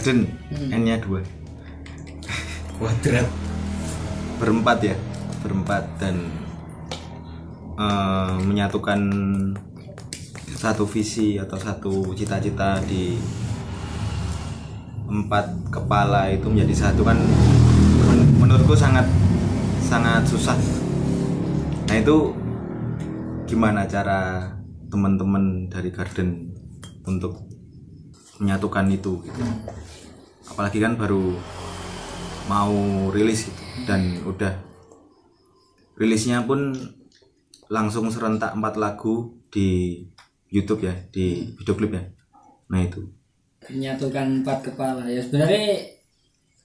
garden Hmm. n nya dua. Kuadrat. Berempat ya berempat dan eh, menyatukan satu visi atau satu cita-cita di empat kepala itu menjadi satu kan men- menurutku sangat sangat susah. Nah itu gimana cara teman-teman dari garden untuk menyatukan itu gitu. Apalagi kan baru mau rilis gitu dan udah rilisnya pun langsung serentak empat lagu di YouTube ya di video klip ya. Nah itu. Menyatukan empat kepala. Ya sebenarnya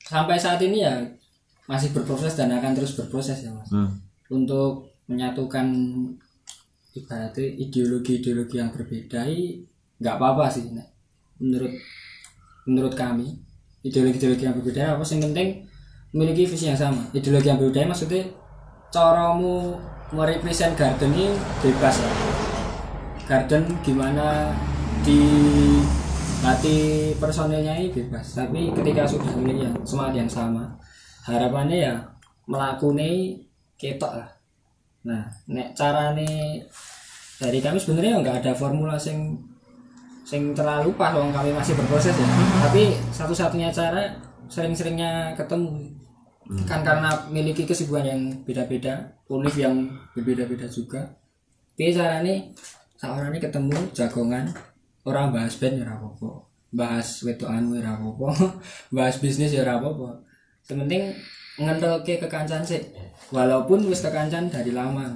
sampai saat ini ya masih berproses dan akan terus berproses ya mas. Hmm. untuk menyatukan ibaratnya ideologi-ideologi yang berbeda nggak apa-apa sih Nek. Menurut menurut kami ideologi-ideologi yang berbeda apa yang penting memiliki visi yang sama? Ideologi yang berbeda maksudnya caramu merepresent garden ini bebas ya? Garden gimana di hati personilnya ini bebas. Tapi ketika sudah memiliki yang semangat yang sama harapannya ya melakuni ketok lah. Nah nek carane dari kami sebenarnya nggak ada formula sing sing terlalu pas wong kami masih berproses ya. Tapi satu-satunya cara sering-seringnya ketemu. Kan karena memiliki kesibukan yang beda-beda unik yang berbeda-beda juga. Tapi carane seorang ini ketemu jagongan orang bahas band ya apa-apa. Bahas wedokan ya apa-apa. Bahas bisnis ya apa-apa. Sementing ngentelke kekancan sih walaupun wis kekancan dari lama.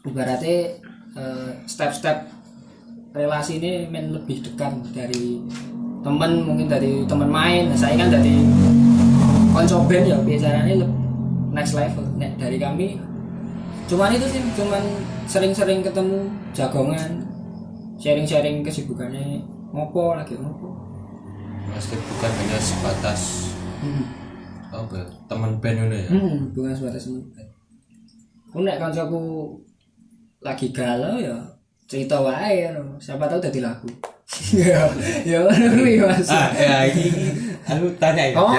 Ibaratnya eh, step-step relasi ini men lebih dekat dari teman mungkin dari teman main. Nah, saya kan dari konco band ya biasanya next level. Nek, dari kami cuman itu sih cuman sering-sering ketemu jagongan sharing-sharing kesibukannya. Ngopo lagi ngopo? Pasti bukan hanya sebatas hmm. ya, teman band ini ya? Hmm, bukan sebatas teman aku nek koncoku lagi galau ya cerita wae ya. siapa tahu jadi lagu. Ya ya kuwi mas. ah ya ini aku tanya ya Oh,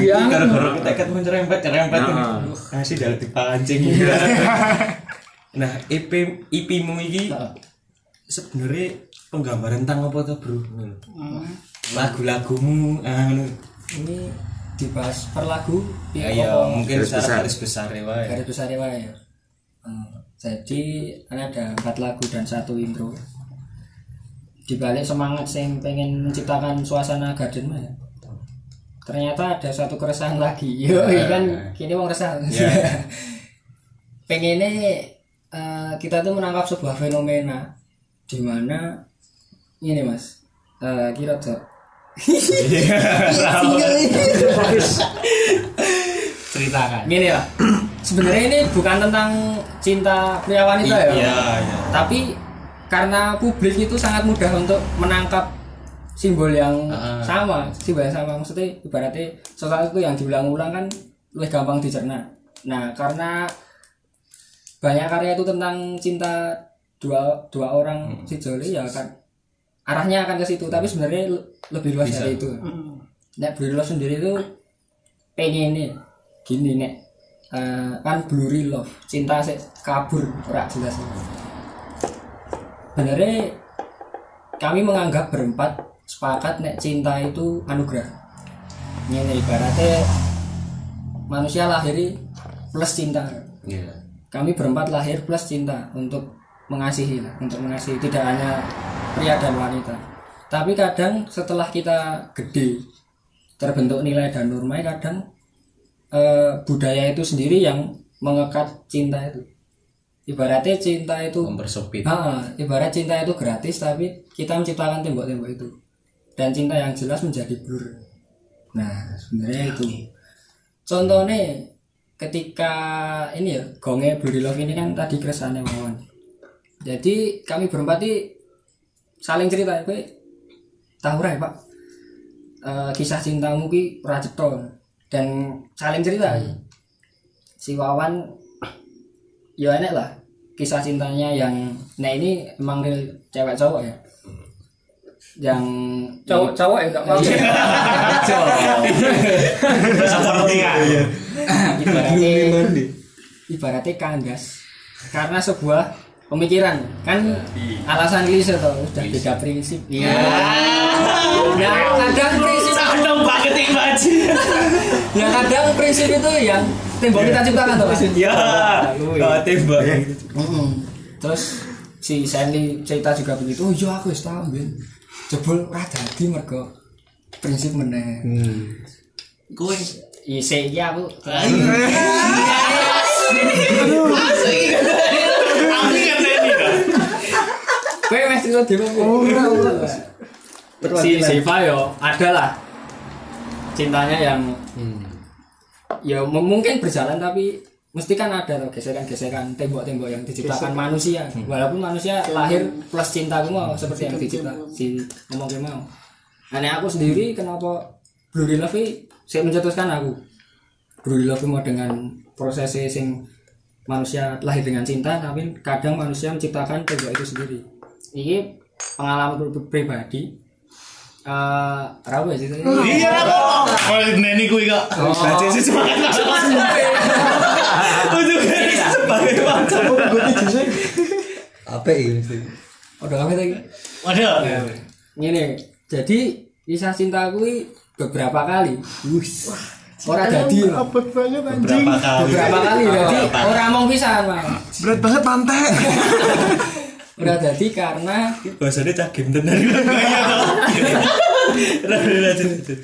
ya, gara-gara kita ikat menyerempet nyerempet ini Ah. Wah, kasih dari dipancing. Nah IP IP mu ini sebenarnya penggambaran tentang apa tuh bro? Lagu-lagumu ah, ngono. ini dibahas per lagu ya iya, ya apa? mungkin secara besar. garis besar ya wae. garis besar ya Pak, ya. Hmm, jadi kan ada empat lagu dan satu intro. Di balik semangat saya pengen menciptakan suasana garden mah. Ya ternyata ada satu keresahan lagi. Yo Ya, kan ya. kini mau resah. Ya. pengennya eh, kita tuh menangkap sebuah fenomena di mana ini mas. Eh, kira tuh ceritakan. Gini lah sebenarnya ini bukan tentang cinta pria wanita ya. Iya iya. Tapi karena publik itu sangat mudah untuk menangkap simbol yang Ah. sama simbol yang sama. Maksudnya ibaratnya sesuatu itu yang diulang-ulang kan lebih gampang dicerna. Nah karena banyak karya itu tentang cinta dua dua orang si Joli ya kan arahnya akan ke situ. Tapi sebenarnya le- lebih luas Bisa. dari itu. Nek Blurry Love sendiri itu pengen nih gini nek eh, kan Blurry Love. Cinta sih kabur ora jelas. Sebenarnya kami menganggap berempat sepakat nek cinta itu anugerah. Ini ibaratnya manusia lahir plus cinta. Iya. Kami berempat lahir plus cinta untuk mengasihi lah, untuk mengasihi. Tidak hanya pria dan wanita. Tapi kadang setelah kita gede terbentuk nilai dan norma kadang eh, budaya itu sendiri yang mengekat cinta itu. Ibaratnya cinta itu mempersempit. Ah, ibarat cinta itu gratis tapi kita menciptakan tembok-tembok itu. Dan cinta yang jelas menjadi blur. Nah sebenarnya itu. contohnya ketika ini ya gonge Blurry Love ini kan tadi keresahannya Wawan jadi kami berempat saling cerita kowe tahu ya, Pak? Eh, kisah cintamu ki ora cetha dan saling cerita. Si Wawan ya enek lah. Kisah cintanya yang nah ini emang real cewek cowok ya. Yang cowok-cowok ya enggak mau. Seperti ya. ibaratnya ibaratnya kandas. Karena sebuah pemikiran. Kan alasan klise tuh udah beda prinsip. Iya. Nah kadang prinsip banget iki baji. ya kadang prinsip itu yang tembok kita ciptakan tuh Ya. Oh, tembak. Mm-mm. terus si Sandy cerita juga begitu oh iya aku wis tau ben. Jebul ora dadi mergo prinsip meneh. Kowe? Isi iya aku. Aku. Kowe wis cerita dhewe apa? Si Siva yo ada lah cintanya yang ya mem- mungkin berjalan tapi mesti kan ada tuh gesekan-gesekan tembok-tembok yang diciptakan manusia. Walaupun manusia lahir plus cinta mau seperti yang dicipta si ngomong mau. Nah ini aku sendiri kenapa Blue Love saya mencetuskan aku. Blue Love mau dengan proses sing manusia lahir dengan cinta tapi kadang manusia menciptakan tembok itu sendiri. Ini pengalaman pri- pribadi eh rawa sih Iya kok. Oh, neni kuwi kok. Baca sih semangat. Untuk ini sebagai pacar. Apa ini sih? udah kafe lagi Waduh. Ini jadi kisah cinta aku beberapa kali. Wus. Orang jadi. Abot banget anjing. Berapa kali? beberapa kali jadi orang mau pisah mah. Berat banget pantai. Udah jadi karena Bahasanya cah game tenan. Lanjut.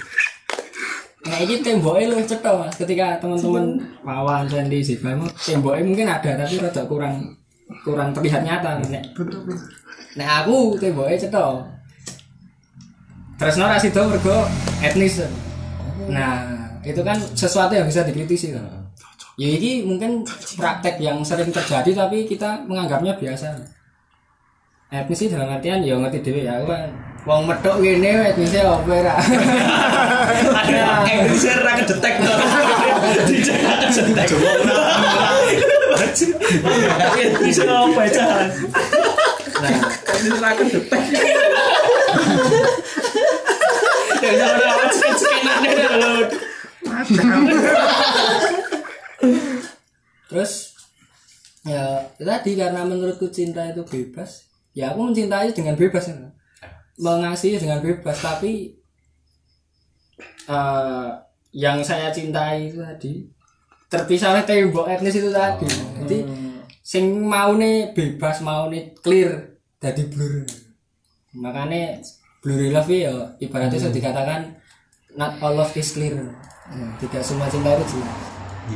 nah ini temboknya lu cetok mas. Ketika teman-teman Wawan Sandy Siva temboknya mungkin ada tapi rada kurang kurang terlihat nyata. Nek, nah aku temboknya cetok. Terus nora situ mergo etnis. Nah itu kan sesuatu yang bisa dikritisi loh. Ya ini mungkin praktek yang sering terjadi tapi kita menganggapnya biasa. Etnis sih dalam artian ya ngerti dhewe ya. Aku kan wong medok ngene etnisnya apa ora. Ada Indonesia ra kedetek to. Dijak kedetek. Bisa apa ya? Nah, Indonesia ra kedetek. Ya apa skenario lho. terus ya tadi karena menurutku cinta itu bebas ya aku mencintai dengan bebas ya. mengasihi dengan bebas tapi eh, yang saya cintai itu tadi terpisah oleh tembok etnis itu tadi. Jadi sing mau nih bebas mau nih clear jadi blur. Makanya blurry love ya ibaratnya sudah dikatakan not all love is clear. Ya, tidak semua cinta itu jelas.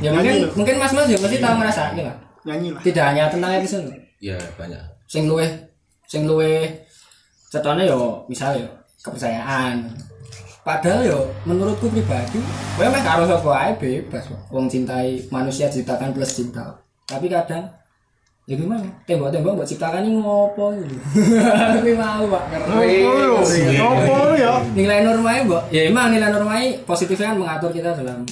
Ya mungkin mungkin mas mas ya pasti tahu ngerasa lah Nyanyi lah. tidak hanya tentang itu. Ya banyak. sing luwe sing luwe cetone yo misal yo kepercayaan. Padahal yo menurutku pribadi kowe meh karo sapa ae bebas. Wong cintai manusia ciptakan plus cinta. Tapi kadang ya gimana? Tembok-tembok buat ciptakan ini ngopo gitu tapi mau pak. Ngopo ya? nilai normanya mbok. Ya emang nilai normanya positifnya kan mengatur kita dalam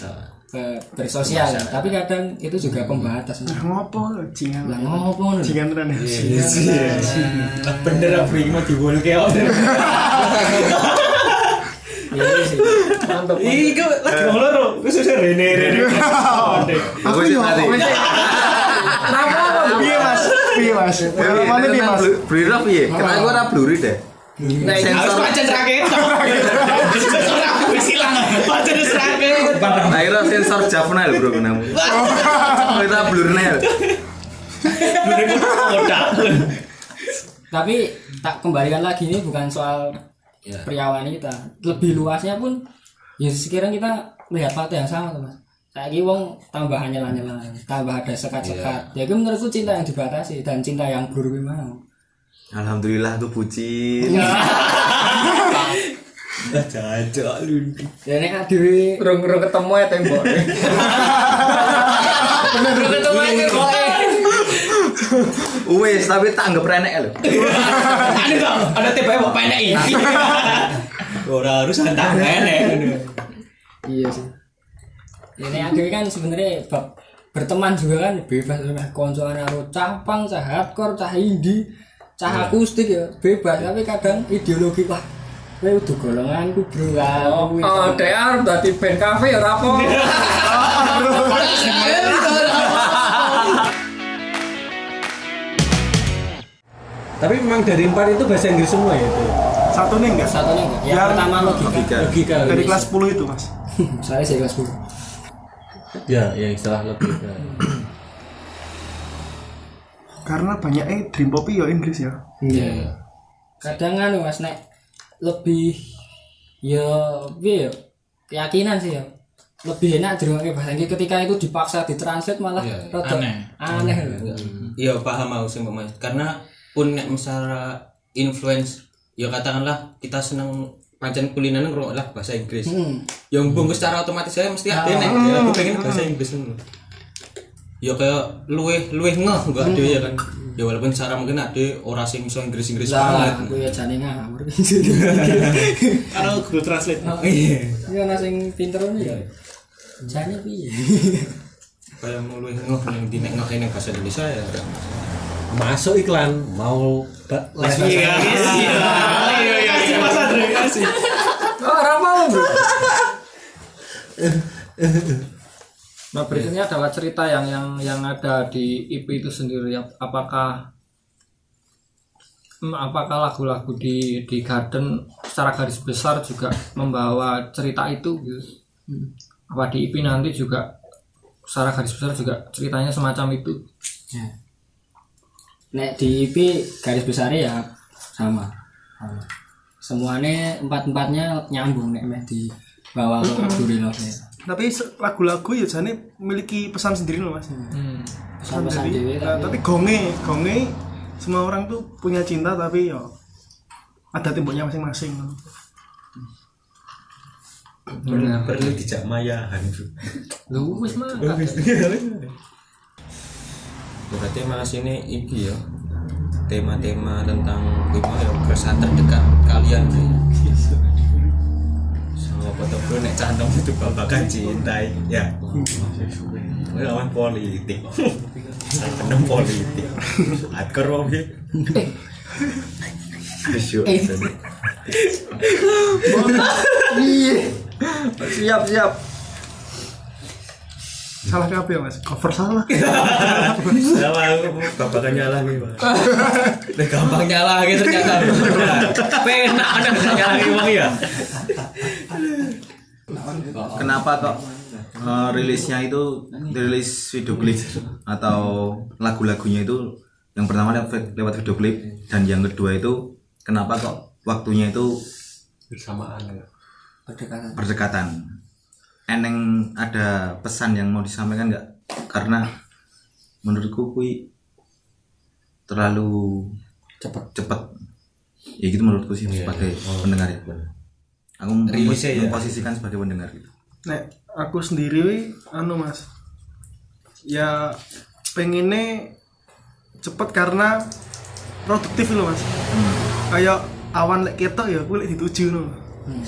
eh, bersosial tapi kadang itu juga pembatas Ngopo lo jingan. lah ngopo nih Jingan tenan. Bener apa ini mau diwol ke Iya sih. Mantap. Ih, kau lagi loro. Wis wis rene rene. Aku yo. Piye Mas? Piye Mas? Pengalamannya piye Mas? Love iya. Aku ora blurry deh. Nah, Harus Sensor. pancen raket. Pancen wis raket. Nah, kira sensor Javanel bro kenamu. Kita. Bener kodak. Tapi tak kembalikan lagi ini bukan soal pria wanita. Lebih luasnya pun ya sekiranya kita melihat fakta yang sama tuh mas. Saya wong tambah nyela-nyela, tambah ada sekat-sekat. Ya itu menurutku cinta yang dibatasi dan cinta yang blur mau. Alhamdulillah tuh bucin. Jajak lu. Ya nek dhewe rung-rung ketemu ya tembok. Rung ketemu ya tembok. Wes, tapi tak anggap renek lho. Ada kok, ada tipe bawa pendek ini. Ora harus antak pendek. Iya sih. Ini akhirnya kan sebenarnya bab berteman juga kan bebas lah koncoan karo cah pang, cah hardcore, cah indie, cah akustik ya bebas tapi kadang ideologi wah Kowe udah golonganku, Bro. Aku. Oh, dek arep dadi band cafe ya ora apa. Tapi memang dari empat itu bahasa Inggris semua ya itu. Satu nih enggak? Satunya enggak. Yang Yang pertama logika. logika. Logika. Dari kelas 10 itu, Mas. Saya sih kelas 10. Ya, ya istilah logika. Karena banyak eh Dream Poppy ya Inggris ya. Iya. Kadang kan Mas nek lebih ya ya? Keyakinan sih ya. Lebih enak dirungokne bahasa Inggris ketika itu dipaksa ditranslate malah Iya, rada aneh. Aneh. Iya paham aku sih Mas. Karena pun nek misalnya influence ya katakanlah kita seneng pancen kulineran ngrungok lah bahasa Inggris. Hmm. Yang bungkus secara otomatis saya mesti ada nek ya, aku pengen bahasa Inggris. Ya kayak luweh luweh ngeh enggak ada ya kan. Ya walaupun secara mungkin ada orang sing iso Inggris-Inggris Lah, banget. aku ya jane ngawur. Karena Google Translate. Oh, Iya. Iya ana sing pinter ya. Jane piye? Kayak mau luweh ngeh yang di nek ngeh bahasa Indonesia ya. masuk iklan mau les bahasa Iya, iya, iya, iya. Mas Andre kasih. Oh, ora mau, Bro. Nah berikutnya adalah cerita yang yang yang ada di IP itu sendiri. Apakah hmm, apakah lagu-lagu di di Garden secara garis besar juga membawa cerita itu? gitu? Hmm. Apa di IP nanti juga secara garis besar juga ceritanya semacam itu? Ya. Nek di IP garis besarnya ya sama. sama. Semuanya empat-empatnya nyambung nek di bawah ke Abdurrahman ya. Tapi lagu-lagu ya jane memiliki pesan sendiri loh, Mas. Hmm. Pesan-pesan Jadi, dewe eh, tapi tapi gonge, gonge semua orang tuh punya cinta tapi ya ada temboknya masing-masing. Benar. Perlu dijak mayahan. Lu wis mah. Berarti mas ini iki ya tema-tema tentang gimana ya keresahan terdekat kalian sih. Foto bro nek candong itu babakan cintai ya. Ini lawan politik. Penem politik. Atkar wong ya. Siap siap. Salah kabeh, Mas. Cover salah. Sama aku babakan nyala nih. Nek gampang nyala gitu ternyata. Penak ada nyala nih wong ya. Kenapa kok eh, rilisnya itu rilis video klip atau lagu-lagunya itu? Yang pertama lewat, lewat video klip dan yang kedua itu kenapa kok waktunya itu bersamaan ya. berdekatan. berdekatan? Eneng ada pesan yang mau disampaikan nggak? Karena menurutku kui terlalu Cepet. cepet. Ya gitu menurutku sih sebagai pendengar ya aku Rilisnya ya? memposisikan sebagai pendengar gitu Nek aku sendiri anu Mas. Ya pengennya cepet karena produktif loh Mas. Kayak awan lek ketok ya aku lek dituju no.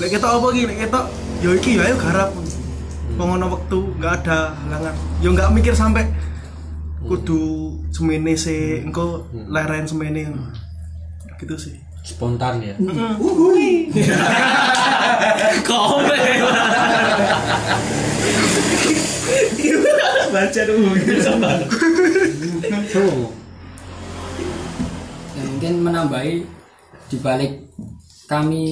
Lek ketok apa iki? Lek ketok ya iki ya ayo garap. Pengono waktu nggak ada halangan. Ya nggak mikir sampai kudu semene sih engko leren semene gitu sih. Spontan ya Komen. Baca dulu sama. ya mungkin menambahi di balik kami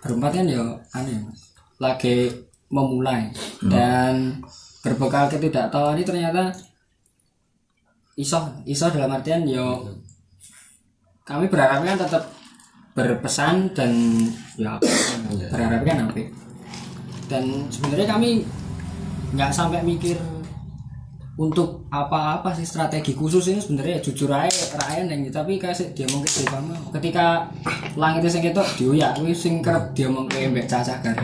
berempat kan ya aneh Mas. lagi memulai dan berbekal ketidaktahuan ini ternyata iso iso dalam artian yo kami berharapnya kan tetap berpesan dan ya berharapnya kan apa dan sebenarnya kami nggak sampai mikir untuk apa-apa sih strategi khusus ini. Sebenarnya jujur aja rakyat yang tapi kasih dia mungkin di kamu ketika langit sing ketok diuyak kuwi sing kerep dia mungkin mbek cacah kan.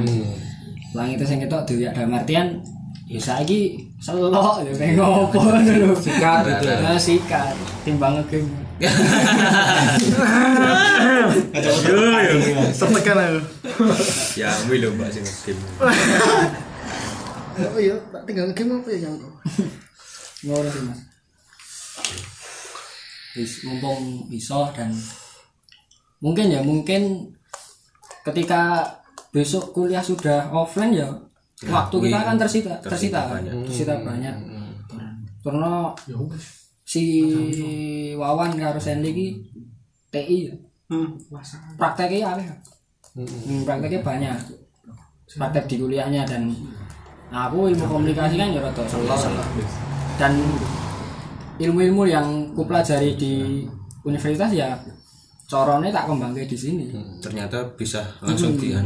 Langit sing ketok diuyak dalam artian ya saiki selok ya kayak ngopo lho. Sikat gitu nah, sikat. Timbang ngegame Tertekan aku. Ya, ambil lho Mbak sing game. Oh iya, tak tinggal game apa ya yang ngono sih mas. Wis, mumpung iso dan mungkin ya mungkin ketika besok kuliah sudah offline ya waktu kita kan tersita tersita kan tersita banyak. Karena si Wawan karo Sandy ki TI ya. Hmm. prakteknya apa hmm, prakteknya banyak. Praktek di kuliahnya dan aku ilmu komunikasi kan ya rada dan ilmu-ilmu yang ku pelajari di universitas ya corone tak kembangke di sini. Ternyata bisa langsung di ya.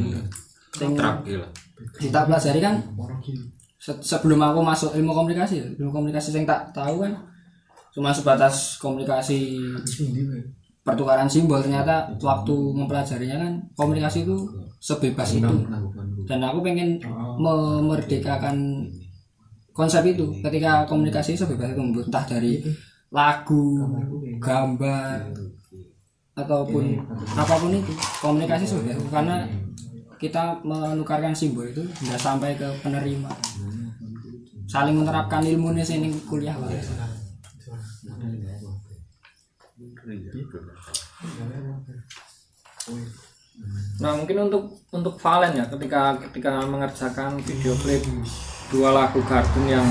Sing- terapi lah kita pelajari kan se- sebelum aku masuk ilmu komunikasi ya, ilmu komunikasi yang tak tahu kan cuma sebatas komunikasi pertukaran simbol ternyata waktu mempelajarinya kan komunikasi itu sebebas itu. dan aku pengen memerdekakan konsep itu. Ketika komunikasi sebebas itu entah dari lagu gambar ataupun apa pun itu komunikasi sebebas itu. Karena kita menukarkan simbol itu tidak sampai ke penerima. Saling menerapkan ilmu sini kuliah wae. Nah mungkin untuk untuk Valen ya ketika ketika mengerjakan video klip dua lagu kartun yang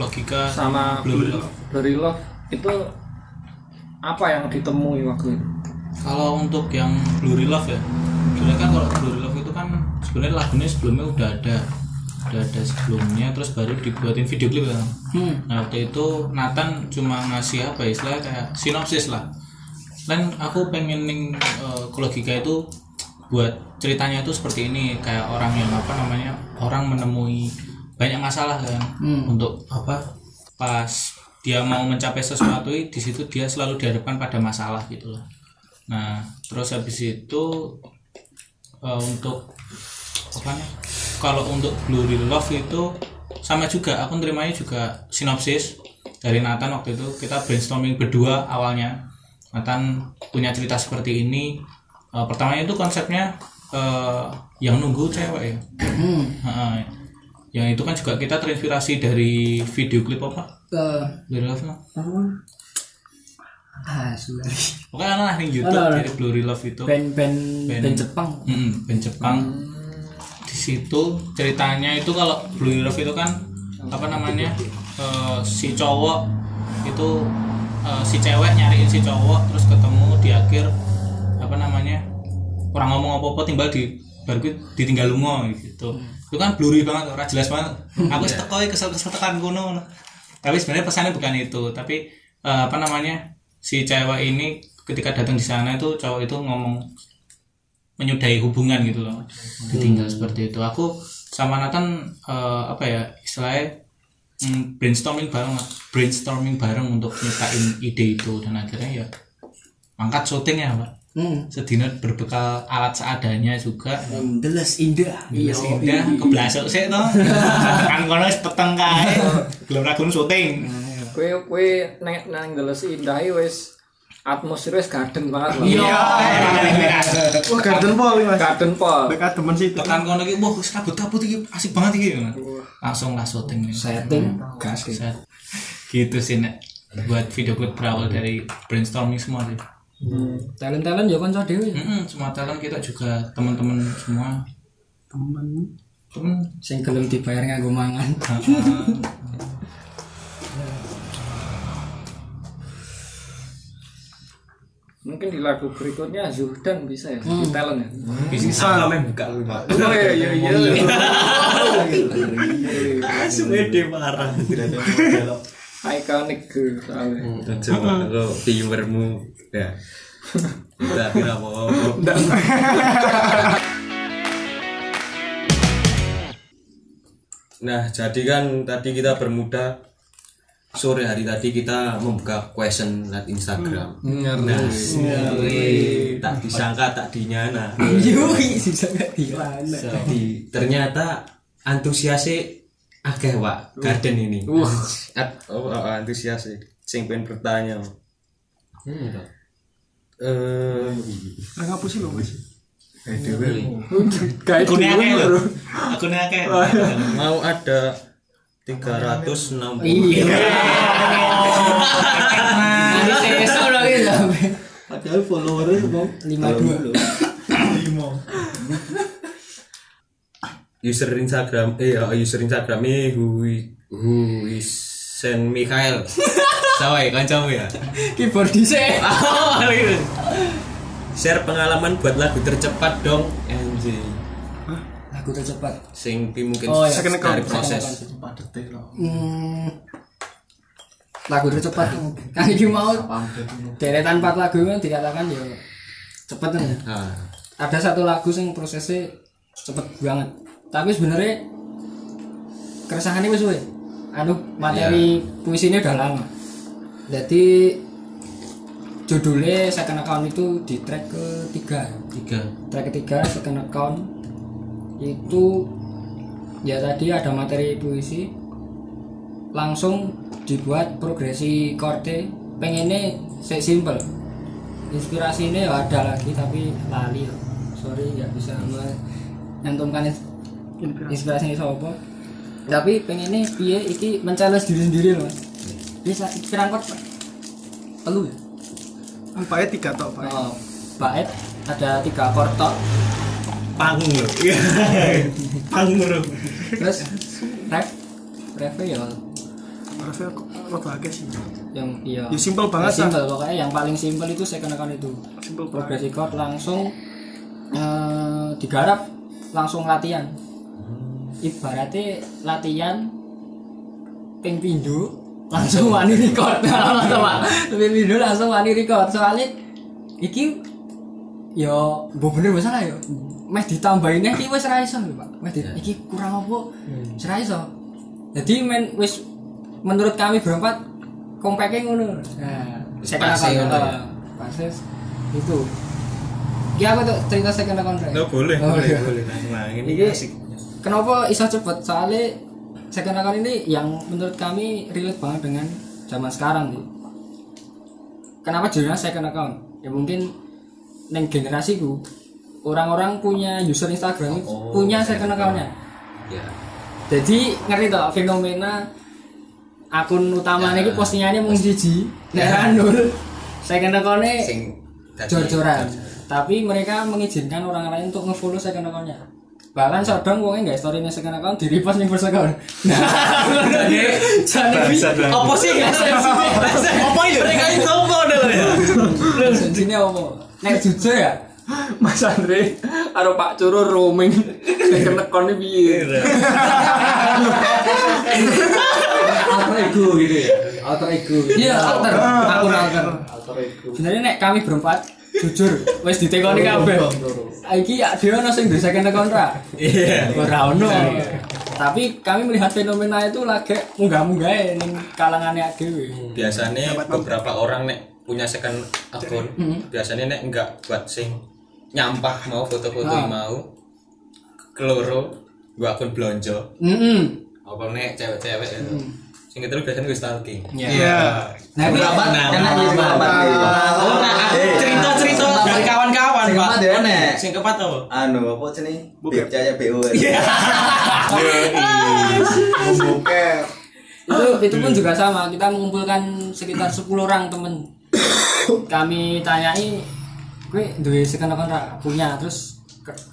logika sama Blurry Love. Blurry Love itu apa yang ditemui waktu itu? kalau untuk yang Blurry Love ya sebenarnya kan kalau Blurry Love itu kan sebenarnya lagunya sebelumnya udah ada udah ada sebelumnya terus baru dibuatin video klip kan. Nah waktu itu Nathan cuma ngasih apa ya istilahnya kayak sinopsis lah. Dan aku pengen ning eh, ke logika itu buat ceritanya itu seperti ini kayak orang yang apa namanya orang menemui banyak masalah kan. Untuk apa pas dia mau mencapai sesuatu di situ dia selalu dihadapkan pada masalah gitu loh. Nah terus habis itu eh, untuk apa nih kalau untuk Blurry Love itu sama juga aku nerimanya juga sinopsis dari Nathan waktu itu. Kita brainstorming berdua awalnya. Nathan punya cerita seperti ini. Eh, pertamanya itu konsepnya eh, yang nunggu cewek ya. Heeh. yang itu kan juga kita terinspirasi dari video klip apa? Blurry Love no? ah sudah. Pokoknya lah di YouTube Ada, ada. dari Blurry Love itu. Band-band Band. band Jepang. Mm, band Jepang. Di situ ceritanya itu kalau Blue Love itu kan apa namanya eh, si cowok itu eh, si cewek nyariin si cowok terus ketemu di akhir apa namanya orang ngomong apa-apa timbal di baru ditinggal lungo gitu. Itu kan blurry banget ora jelas banget. Aku setekoi kesel kesel tekan kuno tapi sebenarnya pesannya bukan itu tapi eh, apa namanya si cewek ini ketika datang di sana itu cowok itu ngomong menyudahi hubungan gitu loh. Ditinggal seperti itu. Aku sama Nathan eh, apa ya istilahnya mm, brainstorming bareng brainstorming bareng untuk nyiptain ide itu. Dan akhirnya ya angkat syuting ya pak hmm. sedina berbekal alat seadanya juga. Deles indah. Iya, indah keblasok sih toh. kan kono wis peteng kae. Belum ragun syuting. Kue kue neng neng deles indah iki wis atmosfer wis garden banget loh. Iya. Wah, garden pol Mas. Garden pol. Bek demen sih. Tekan kono iki wah wis kabut-kabut iki asik banget iki. Langsung lah syuting. setting gas gitu. Gitu sih nek buat video klip berawal dari brainstorming semua sih. talent talent ya konco dewi semua talent kita juga teman-teman semua Temen. temen sing gelem dibayar nganggo mangan Mungkin di lagu berikutnya Zuhdan bisa ya, di talent ya. Bisa men buka lu. Oh iya iya iya. Semede parah tidak ada. Iconic girl soalnya. Coba lo viewermu ya. Tidak kira apa Nah, jadi kan tadi kita bermuda sore hari tadi kita membuka question lewat Instagram. Nah, wih, tak disangka tak dinyana. yui bisa gak dilana Jadi ternyata antusiasnya akeh Pak garden ini. At, oh, oh, antusias sing pengen bertanya. Eh, Lah ngapus sih lho, Mas. akunnya akeh lho. Akunnya akeh. mau ada 360 iya. Sampai Padahal followernya mau lima dua user Instagram eh ya, user Instagramnya who who is Sen Mikael Sawai kancamu ya? Keyboard dhisik Oh, gitu. share pengalaman buat lagu tercepat dong. Anjing lagu tercepat sing pi mungkin Oh, iya. Second dari account. proses hmm, lagu tercepat kan iki mau deretan empat lagu kan dikatakan ya cepet kan ya. Ah. Ada satu lagu yang prosesnya cepet banget. Tapi sebenarnya keresahannya wis suwe. Anu materi puisinya udah lama. Jadi judulnya second account itu di track ketiga. Tiga. Track ketiga second account itu ya tadi ada materi puisi. Langsung dibuat progresi chorde. Pengennya se simple inspirasinya ya ada lagi tapi lali ya. sorry nggak bisa menyantumkan inspirasinya siapa tapi pengennya piye iki men-challenge diri sendiri loh mas. Bisa pirang chord Pak? telu ya? Empatnya tiga tok pak. oh, bait ada tiga chord tok panggung loh panggung bro terus ref? Ref ya Rasanya kok kok bahagia sih. yang iya. Ya simple banget, Ya, simple pokoknya yang paling simple itu second account itu. Simple progresi chord langsung eh, digarap langsung latihan. Ibaratnya latihan ping pindu langsung wani record. Sama ping pindu langsung wani record. Soalnya iki yo mbok bener masalah yo meh ditambahin iki wis ra iso Pak meh di, iki kurang apa wis ra iso jadi men wis menurut kami berempat kompaknya ngono nah second Pas account ngono ya? eh, pas itu Ya apa tuh cerita second account Ray? no boleh Oh, boleh iya. boleh nah ini Ini asik kenapa iso cepet? Soalnya second account ini yang menurut kami relate banget dengan zaman sekarang nih. Kenapa judulnya second account? Ya mungkin neng generasiku orang-orang punya user Instagram Oh, punya second accountnya. ya. Jadi ngerti toh fenomena akun utamanya Ya. ini postingannya mung siji, nek ra nul. Second account-nya jor-joran. tapi mereka mengizinkan orang lain untuk ngefollow second account-nya. Bahkan sodong wongnya nggak story second account di repost nih first account. Nah jadi apa sih? Apa ya mereka itu apa ya sini apa? Nek jujur ya Mas Andre karo Pak Curo roaming. Sing nekon iki piye? alter ego gitu ya? Alter ego gitu. iya alter. Akun alter sebenarnya nek kami berempat jujur wes ditekoni kabeh. Iki ya dia ono sing di second account ra iya. Ora ono. Tapi kami melihat fenomena itu lagi munggah-munggah ning kalangannya dhewe. Biasanya beberapa orang nek punya second akun biasanya nek enggak buat sing nyampah mau foto-foto Ah. mau keloro gua akun blonjo Mm apa nek cewek-cewek itu sing itu biasanya gue stalking Iya. Nah, Berapa? Nah, ya iki. Oh, nah, cerita-cerita dari kawan-kawan, Sing Pak. keempat ya. Sing keempat apa? Anu apa jenenge? Bukep. Bip Jaya BO. Bokep. itu itu pun juga sama kita mengumpulkan sekitar 10 orang temen kami tanyai gue duwe second account ra punya terus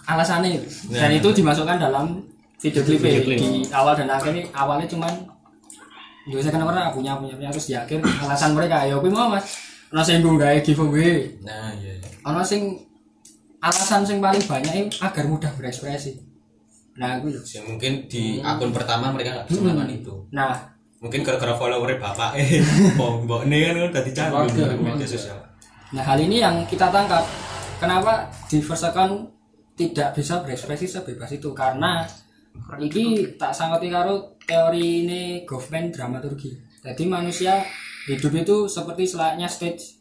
alasannya dan Nah. itu dimasukkan dalam video klip di awal dan akhir ini awalnya cuman duwe second account ra punya punya punya terus di akhir alasan mereka ya gue mau mas ono sing nggo gawe giveaway Nah, iya. ono sing alasan sing paling banyak ini agar mudah berekspresi nah gue. Sing mungkin di akun pertama mereka nggak bisa melakukan itu. nah Mungkin gara-gara followernya bapak eh, mbok ini kan udah dicanggung di media sosial. Nah hal ini yang kita tangkap. Kenapa di first account tidak bisa berekspresi sebebas itu? Karena ini tak sangkoti karo teori ini government dramaturgi. Jadi manusia hidup itu seperti selayaknya stage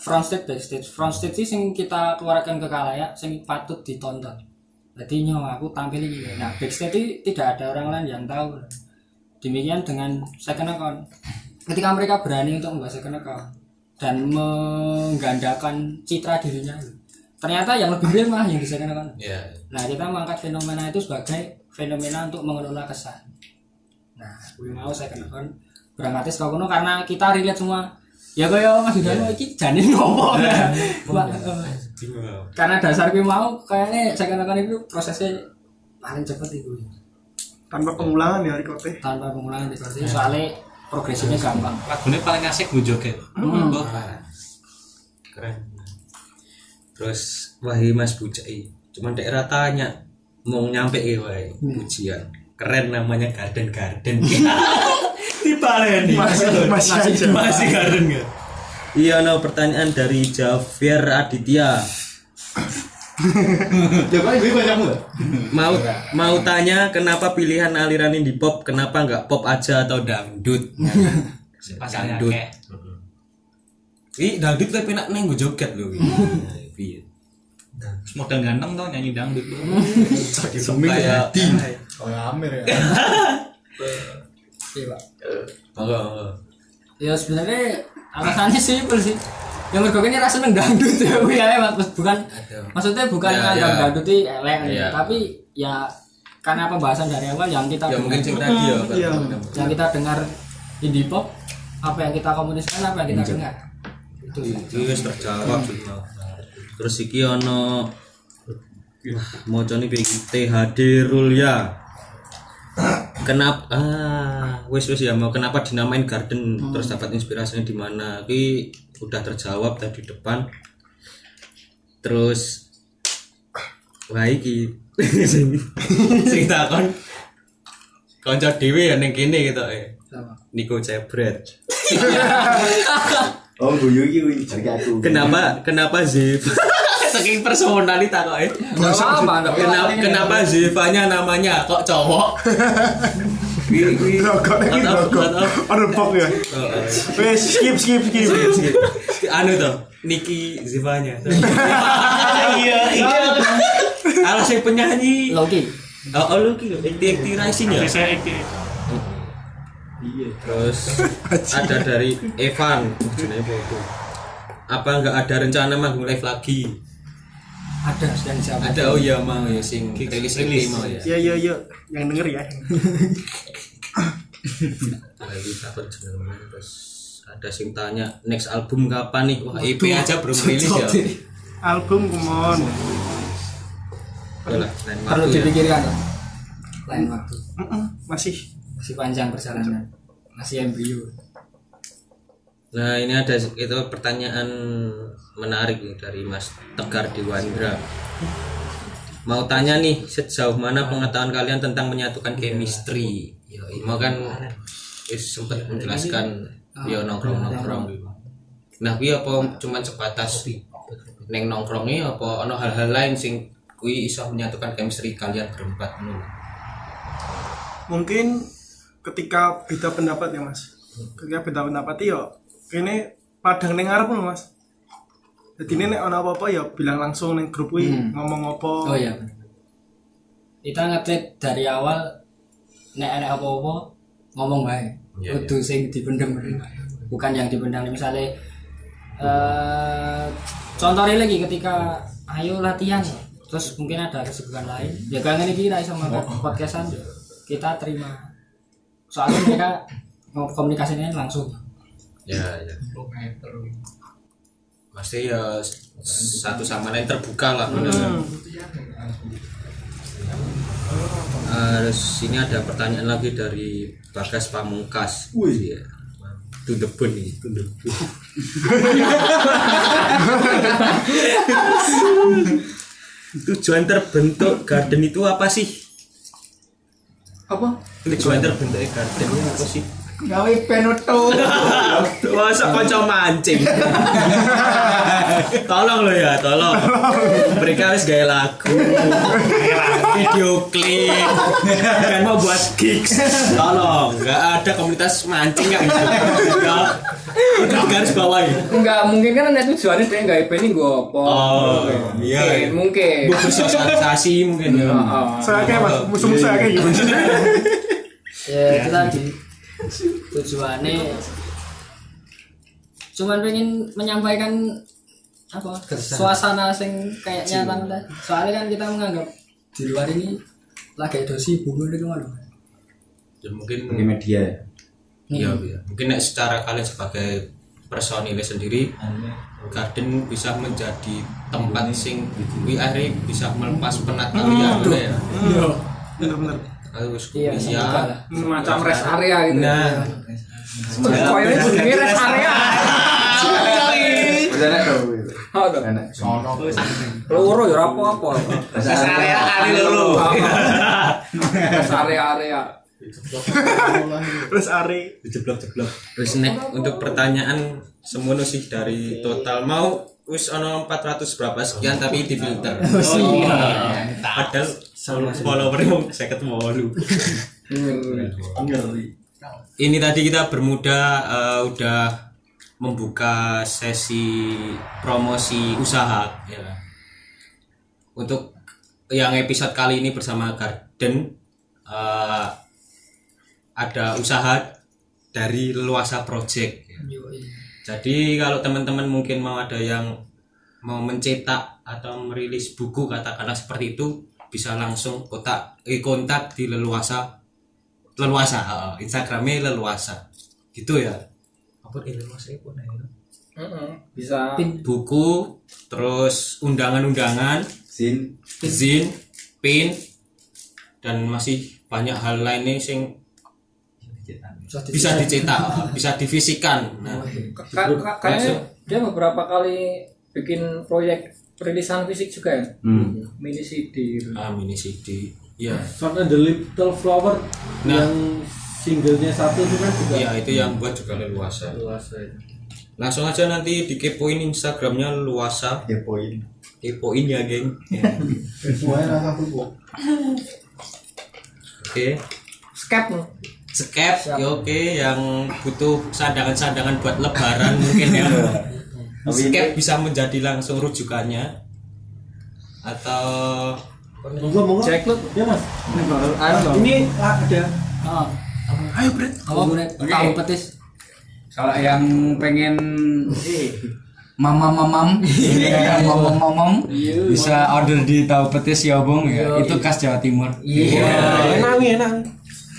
Front stage backstage Front stage sih yang kita keluarkan ke kalayak Yang patut ditonton. Jadi nyawa aku tampil ini. Nah backstage itu tidak ada orang lain yang tahu. Demikian dengan second account. Ketika mereka berani untuk membuat second account dan menggandakan citra dirinya. Ternyata yang lebih real malah yang di second account Iya. nah kita mengangkat fenomena itu sebagai fenomena untuk mengelola kesan. Nah gue mau second account dramatis kau kuno karena kita relate semua. Ya kaya Mas Yudan iki jane ngopo? Ya Pak, eh, karena dasar kuwi mau kayaknya saya katakan itu prosesnya paling cepet itu. Tanpa pengulangan ya rekote tanpa pengulangan di soalnya progresifnya gampang. Lagunya paling asik gue joget. Oh, keren. Terus wahai mas bujai. Cuman daerah tanya mau nyampe ya wahai pujian. Keren namanya garden garden dipaleni masih masih aja masih garden nggak iya no pertanyaan dari Javier Aditya Coba gue bacamu lah. mau mau tanya kenapa pilihan aliran indie pop kenapa nggak pop aja atau dangdut dangdut Ih, dangdut tapi enak neng gue joget loh. Iya. modal ganteng tau nyanyi dangdut Kayak Oh, Amir ya. iya pak ya sebenarnya alasannya simpel sih yang mergo ini rasa seneng dangdut ya ya Mas. bukan maksudnya bukan Ya, ya. dangdut itu elek Ya. tapi ya karena pembahasan dari awal yang kita Ya mungkin sing tadi ya. Pak. Iya. yang kita dengar indie pop apa yang kita komunikasikan apa yang kita dengar itu wis terjawab semua. Terus iki ono Wah, mau nih THD Rulya. Kenapa ah wis wis ya mau kenapa dinamain garden terus dapat inspirasinya di mana? Iki udah terjawab tadi depan. Terus wah iki sing sing takon kanca dhewe ya ning kene gitu eh. Sama. Niko Cebret. Oh, guyu iki kuwi jari aku. Kenapa kenapa Ziv? Saking personalita kok eh. Apa-apa. Kenapa kenapa Zivanya namanya kok cowok? Rokok lagi ada pop ya wes skip skip skip Anu tuh, Niki Zivanya. Iya, iya. Alah saya penyanyi. Loki Oh, oh lu ki Acti Rising ya? saya iki Terus ada dari Evan. Jenenge apa itu? Apa nggak ada rencana manggung live lagi? Ada sedang siapa? Ada oh iya mau ya sing rilis rilis mau ya. ya ya ya yang denger ya. Lagi takut jenengan terus ada sing tanya next album kapan nih? Wah EP aja belum rilis ya. album kumon perlu waktu ya. dipikirkan lain waktu. Masih. Masih panjang perjalanan. Masih embrio nah ini ada itu pertanyaan menarik nih dari Mas Tegar Dewandra. Mau tanya nih sejauh mana pengetahuan kalian tentang menyatukan chemistry? Ya mau kan wis sempat menjelaskan ya nongkrong nongkrong nah kuwi apa cuman sebatas neng nongkrong ini apa ono hal-hal lain sing kuwi iso menyatukan chemistry kalian berempat ngono mungkin ketika beda pendapat ya mas. Ketika beda pendapat ya ini padang neng ngarep lho, mas. Jadi ini nek ono apa-apa ya bilang langsung neng grup kuwi ngomong apa. Oh iya kita ngetit dari awal nek ada apa-apa ngomong baik Iya, kudu sing dipendem. Bukan yang dipendam misalnya eh contohnya lagi ketika ayo latihan. Terus mungkin ada kesibukan lain. Ya kangen ini kita sama podcastan. Kita terima. Soalnya mereka komunikasinya langsung ya ya pasti ya satu sama lain terbuka lah bener. Terus ini ada pertanyaan lagi dari Bagas Pamungkas. Wih, ya. To the bone ini, to the bone. Tujuan terbentuk garden itu apa sih? Apa? Tujuan terbentuknya garden itu apa sih? Gawe penoto. Masa konco mancing. tolong lo ya, tolong. Mereka harus gaya lagu, video klip, dan mau buat gigs. Tolong, nggak ada komunitas mancing nggak gitu. Nggak. Itu garis bawah ya. Enggak, mungkin kan ada tujuannya dia enggak IP ini gue apa. Oh, iya. Mungkin, mungkin. Buat sosialisasi mungkin ya. Heeh. saya kayak mas musuh-musuh saya kayak gitu ya itu tadi tujuannya cuman pengen menyampaikan apa? Suasana sing kayak nyata tadi soalnya kan kita menganggap di luar ini lagi dosi bumbu itu mana Ya mungkin Di media ya. Iya, iya. Mungkin nek secara kalian sebagai personilnya sendiri garden bisa menjadi tempat sing wi akhirnya bisa melepas penat kalian. Ya bener-bener harus Iya, bisa semoga lah. semacam rest area gitu nah jenenge rest area Udah enak dong. gitu. Oh, tuh. Enak. Loro ya ora apa-apa. area kali loro. Rest area-area. terus Ari terus nek untuk pertanyaan semono sih dari total mau wis ono 400 berapa sekian tapi di filter oh iya padahal follower yang saya ketemu lu. Ini tadi kita bermuda eh, udah membuka sesi promosi usaha. Ya untuk yang episode kali ini bersama Garden eh, ada usaha dari Leluasa Project. Jadi kalau teman-teman mungkin mau ada yang mau mencetak atau merilis buku katakanlah seperti itu bisa langsung kontak eh, kontak di leluasa leluasa heeh, Instagramnya leluasa. Gitu ya. Apa eh, leluasa itu nah, itu. Bisa buku terus undangan-undangan Sin. izin pin dan masih banyak hal lainnya sing bisa dicetak bisa divisikan nah, Ka- ka- kayaknya dia beberapa kali bikin proyek perilisan fisik juga ya? Hmm. mini CD ah, mini CD ya. Short and the Little Flower Nah. yang singlenya satu itu kan juga ya itu yang buat juga leluasa. Luasa itu. langsung aja nanti dikepoin instagramnya luasa. Ya poin. kepoin ya geng. Ya. oke. Skep skep ya oke. Yang butuh sandangan-sandangan buat lebaran mungkin ya skep bisa menjadi langsung rujukannya atau Monggo monggo. Jack lu Ya Mas. Ini ada. Oh, ayo Bret. Apa? Gue tahu petis? kalau yang pengen mamam mamam yang mamam mamam bisa order di tahu petis Yobong ya itu khas Jawa Timur. Enak nih, enak.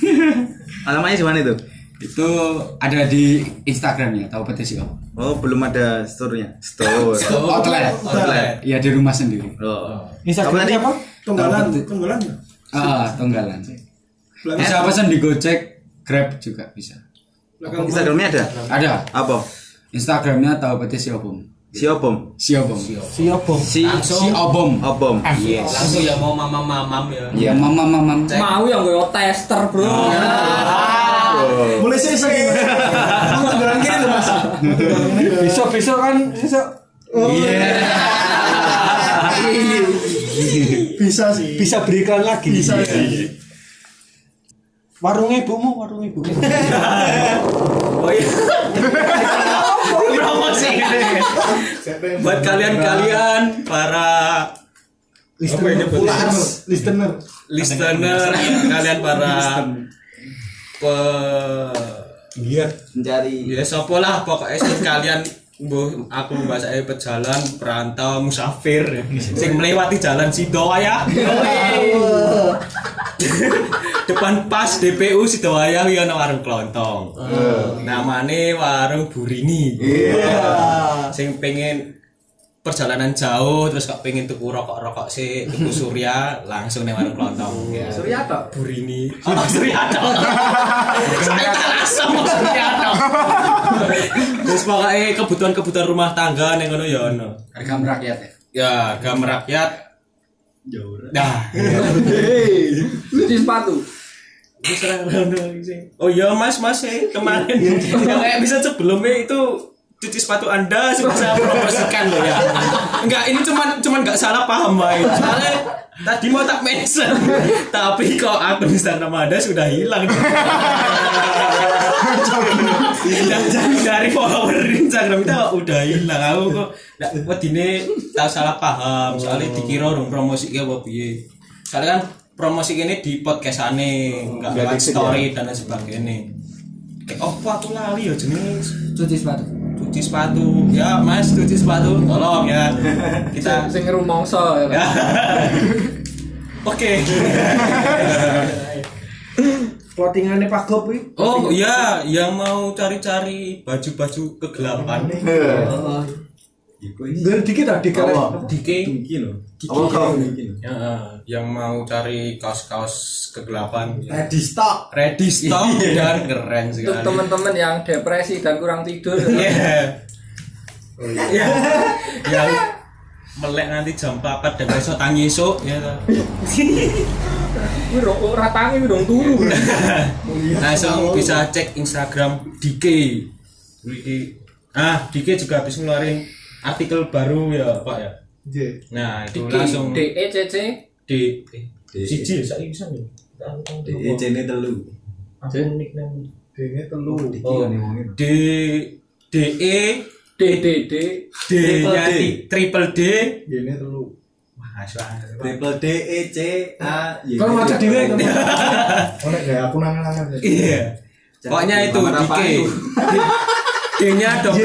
Alamatnya di mana itu? Itu ada di Instagramnya tahu petis Yobong Oh, belum ada store-nya. Store. outlet. Outlet. ya di rumah sendiri. Oh. Instagramnya apa? tunggalan tunggalan ya? ah tunggalan bisa pesan di Gojek Grab juga bisa. Instagramnya ada? ada. Apa? Instagramnya tahu petis Yobong Siobom. Siobong Siapa? Si si Obom. Obom. langsung. Ya mau mamam mamam ya. Ya mamam mamam mau yang gue tester bro Oh. boleh sih sih mau tunggalan gini loh mas. Besok besok kan besok. Bisa sih. Bisa berikan lagi. bisa sih. Warungnya ibumu, warung ibumu. oh iya. Promosi buat kalian-kalian para listener. Listener. Listener. Kalian para pe Mencari. Ya sopo lah pokoknya sing kalian Mbuh, aku bahasa pejalan perantau musafir sing melewati jalan Sidowaya depan pas DPU Sidowaya ya ana warung klontong namane warung Burini. Sing pengen perjalanan jauh terus kok pengen tuku rokok-rokok sih tuku Surya langsung nih warung klontong Surya toh Burini. Oh Suryato saya tak langsung mau Suryato terus pokoknya kebutuhan-kebutuhan rumah tangga nih ngono ya ono. Harga merakyat ya? Ya harga merakyat. Nah. Cuci sepatu. Oh iya mas mas eh, kemarin. Yang episode sebelumnya itu cuci sepatu anda sudah saya promosikan loh ya. Enggak ini cuman cuman nggak salah paham baik soalnya tadi mau tak mention tapi kok akun Instagram anda sudah hilang. Dan dari follower Instagram itu udah hilang. Aku kok nggak wedine tak salah paham. Soalnya dikira dong promosi ya apa piye. Soalnya kan promosi ini di podcast aneh nggak lewat story dan lain sebagainya. Kayak apa aku lali ya jenis. Cuci sepatu. Cuci sepatu. Ya mas cuci sepatu. Tolong ya. Kita sing rumongso ya ya oke. Clothingannya Pak Gop kuwi. Oh iya, yang mau cari-cari baju-baju kegelapan. Ngger dikit ah dikit. Dike, Oh, kau. ya, yang mau cari kaos-kaos kegelapan. Ready stock. Ready stock dan keren Untuk sekali. teman-teman yang depresi dan kurang tidur. Iya. Iya. Yang melek nanti jam 4 dan besok tangi esok ya. ro- ora tangi dong turu. Langsung bisa cek Instagram DK. Wiki. Ah, DK juga habis ngeluarin artikel baru ya, Pak ya. Nah, itu langsung D E C C di siji ya, saiki bisa nih. DEC ini telu. Dene telu. Oh, D D E D D D D nya di- triple D. Dene telu. Triple D E C A Y. Kalau macet dhewe kan. Gaya aku nangan-nangan. Iya. Pokoknya itu DK. apa itu? D-nya double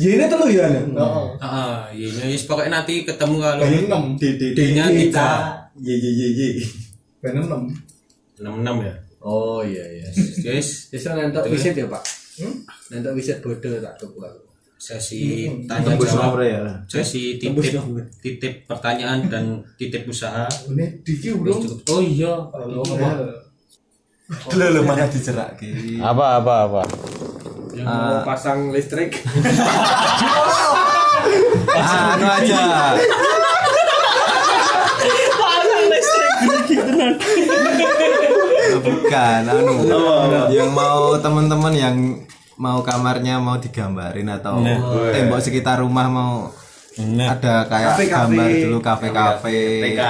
Jene tiga. telu. Ya. Heeh. Ah, iya, yes, pokoknya nanti ketemu kalau Banyak 6. D D D D-nya tiga. Y Y Y Y. Banyak 6. enam enam ya. Oh iya iya. Guys, Bisa nentok wisit ya pak? Nentok wisit bodoh tak tuku aku. sesi tanya Tembus jawab, ya. sesi titip titip pertanyaan dan titip usaha. Ini diki urung. Oh iya. Lho lho mana dicerak. Apa apa apa. Yang mau pasang listrik. Anu aja. Bukan, anu. Yang mau teman-teman yang mau kamarnya mau digambarin atau tembok sekitar rumah mau ada kayak Kafe-kafe. gambar dulu kafe-kafe TK.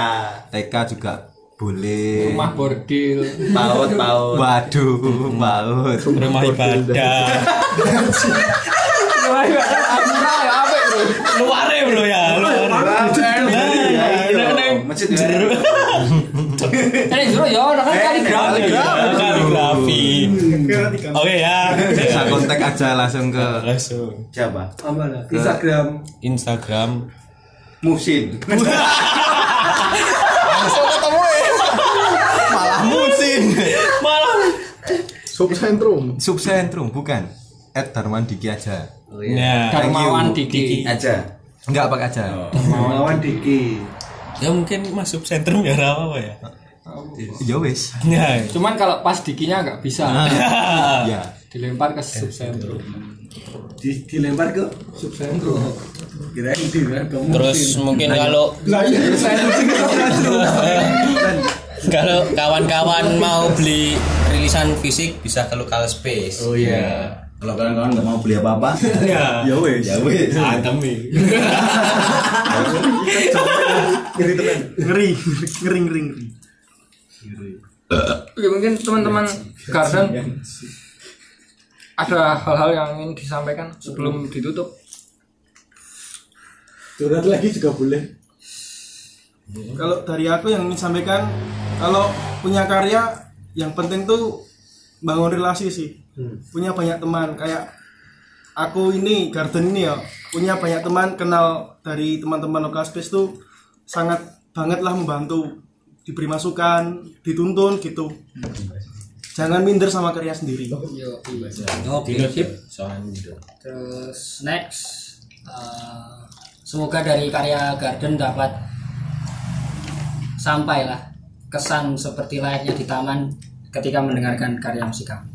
TK juga boleh rumah bordil. paut paut waduh paut Rumah ibadah. Wah, ya apa bro? Luare bro ya, luare. masjid Eh jero ya ora kan kaligrafi. Kaligrafi. Oke ya. bisa kontak aja langsung ke Langsung. siapa? Instagram. Instagram Musin malah Musin Subsentrum. subsentrum bukan. Ed Darman Diki aja. Nah, Darmawan Diki. aja. Enggak pakai aja. Lawan diki. ya mungkin masuk sentrum ya apa ya. ya wis. Nah, Cuman kalau pas dikinya nggak bisa. ya Dilempar ke subsentrum. Di, dilempar ke subsentrum. Kira terus mungkin kalau iya kalau kawan-kawan mau beli rilisan fisik bisa ke lokal space. Oh iya. kalau kawan-kawan nggak mau beli apa-apa Ya. ya wis ya wis Antem nih. Ngeri tenan. ngeri ngeri ngeri ngeri Oke, mungkin teman-teman Garden ada hal-hal yang ingin disampaikan sebelum ditutup. Curhat lagi juga boleh. kalau dari aku yang ingin sampaikan kalau punya karya yang penting tuh bangun relasi sih. Punya banyak teman kayak aku ini garden ini ya punya banyak teman kenal dari teman-teman lokal space tuh sangat banget lah membantu. Diberi masukan dituntun gitu. Jangan minder sama karya sendiri. Oke, sip. Soalnya Terus next, eh, semoga dari karya Garden dapat sampai lah kesan seperti layaknya di taman ketika mendengarkan karya musik kami.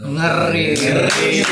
Ngeri. Ngeri.